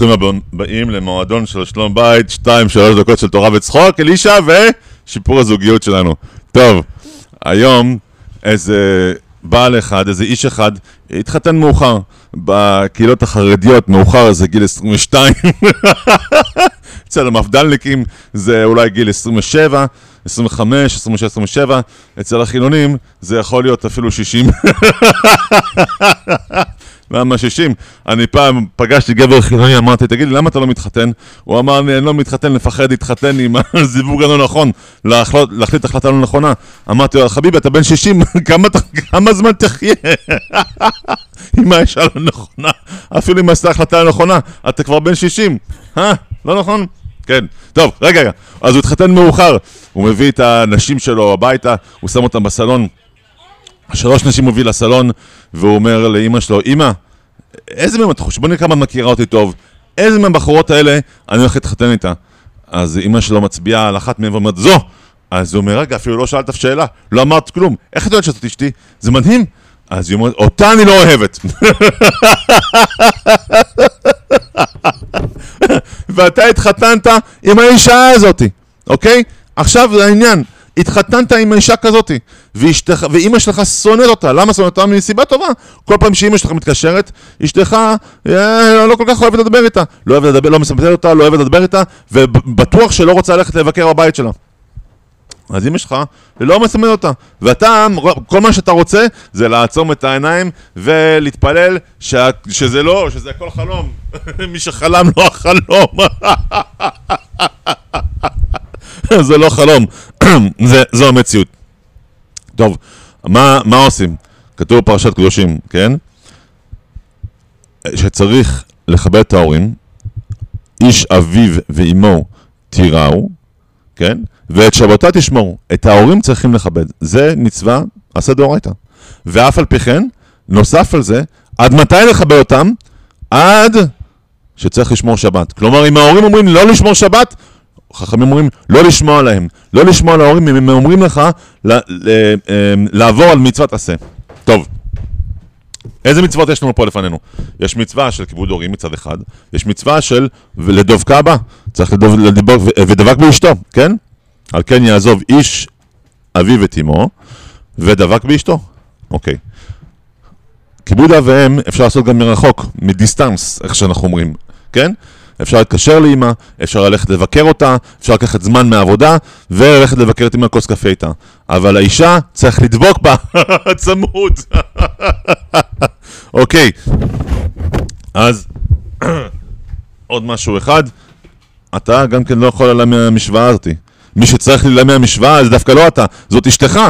ברוכים הבאים למועדון של שלום בית, שתיים, שלוש דקות של תורה וצחוק, אלישע ושיפור הזוגיות שלנו. טוב, היום איזה בעל אחד, איזה איש אחד, התחתן מאוחר. בקהילות החרדיות מאוחר זה גיל 22. אצל המפד"לניקים זה אולי גיל 27, 25, 26, 27. אצל החילונים זה יכול להיות אפילו 60. 60? אני פעם פגשתי גבר חילוני, אמרתי, תגיד לי, למה אתה לא מתחתן? הוא אמר לי, אני לא מתחתן, לפחד להתחתן עם הזיווג הלא נכון, להחלט, להחליט החלטה לא נכונה. אמרתי לו, חביבי, אתה בן 60, כמה, כמה זמן תחיה? עם האישה לא נכונה, אפילו אם עשתה החלטה לא נכונה, אתה כבר בן 60, אה? לא נכון? כן. טוב, רגע, רגע. אז הוא התחתן מאוחר, הוא מביא את הנשים שלו הביתה, הוא שם אותם בסלון. שלוש נשים הוא מביא לסלון, והוא אומר לאימא שלו, אימא, איזה מהם את חושבת? בוא נראה כמה את מכירה אותי טוב. איזה מהבחורות האלה אני הולך להתחתן איתה? אז אימא שלו מצביעה על אחת מהן ואומרת, זו! אז הוא אומר, רגע, אפילו לא שאלת אף שאלה, לא אמרת כלום. איך את יודעת שזאת אשתי? זה מדהים. אז היא אומרת, אותה אני לא אוהבת. ואתה התחתנת עם האישה הזאתי, אוקיי? עכשיו זה העניין. התחתנת עם אישה כזאתי, ואשתך, ואימא שלך שונאת אותה, למה שונאת אותה? מסיבה טובה. כל פעם שאימא שלך מתקשרת, אשתך אה, לא כל כך אוהבת לדבר איתה. לא אוהבת לדבר, לא מספרת אותה, לא אוהבת לדבר איתה, ובטוח שלא רוצה ללכת לבקר בבית שלה. אז אמא שלך לא מסמן אותה, ואתה, כל מה שאתה רוצה זה לעצום את העיניים ולהתפלל ש... שזה לא, שזה הכל חלום. מי שחלם לא החלום. זה לא חלום, זה, זו המציאות. טוב, מה, מה עושים? כתוב בפרשת קדושים, כן? שצריך לכבד את ההורים, איש אביו ואימו תיראו, כן? ואת שבתה תשמור. את ההורים צריכים לכבד. זה מצווה, עשה דאורייתא. ואף על פי כן, נוסף על זה, עד מתי לכבד אותם? עד שצריך לשמור שבת. כלומר, אם ההורים אומרים לא לשמור שבת, חכמים אומרים לא לשמוע להם, לא לשמוע להורים אם הם אומרים לך אמ, לעבור על מצוות עשה. טוב, איזה מצוות יש לנו פה לפנינו? יש מצווה של כיבוד הורים מצד אחד, יש מצווה של לדבקה בה, צריך לדוב, לדבוק ודבק באשתו, כן? על כן יעזוב איש אביו את אמו ודבק באשתו, אוקיי. כיבוד אב ואם אפשר לעשות גם מרחוק, מדיסטנס, איך שאנחנו אומרים, כן? אפשר להתקשר לאמא, אפשר ללכת לבקר אותה, אפשר לקחת זמן מהעבודה וללכת לבקר את אמא כוס קפה איתה. אבל האישה צריך לדבוק בה, צמוד. אוקיי, אז עוד משהו אחד, אתה גם כן לא יכול לעלות מהמשוואה הזאתי. מי שצריך להילם מהמשוואה זה דווקא לא אתה, זאת אשתך.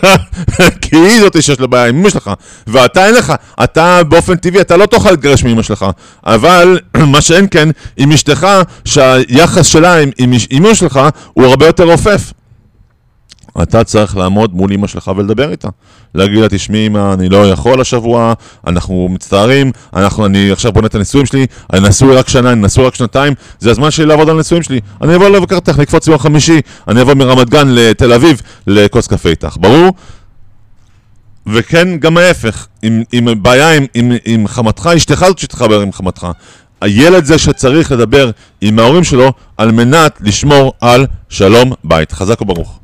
כי היא זאת שיש לה בעיה עם אמא שלך. ואתה אין לך, אתה באופן טבעי, אתה לא תוכל להתגרש מאמא שלך. אבל מה שאין כן, עם אשתך, שהיחס שלה עם אמא שלך הוא הרבה יותר רופף. אתה צריך לעמוד מול אמא שלך ולדבר איתה. להגיד לה, תשמעי אמא, אני לא יכול השבוע, אנחנו מצטערים, אנחנו, אני עכשיו בונה את הנישואים שלי, אני נשוי רק שנה, אני נשוי רק שנתיים, זה הזמן שלי לעבוד על הנישואים שלי. אני אבוא לבקר אותך, נקפוץ יום חמישי, אני אבוא מרמת גן לתל אביב לכוס קפה איתך, ברור? וכן, גם ההפך, עם, עם בעיה עם, עם, עם חמתך, אשתך זאת שתחבר עם חמתך. הילד זה שצריך לדבר עם ההורים שלו על מנת לשמור על שלום בית. חזק וברוך.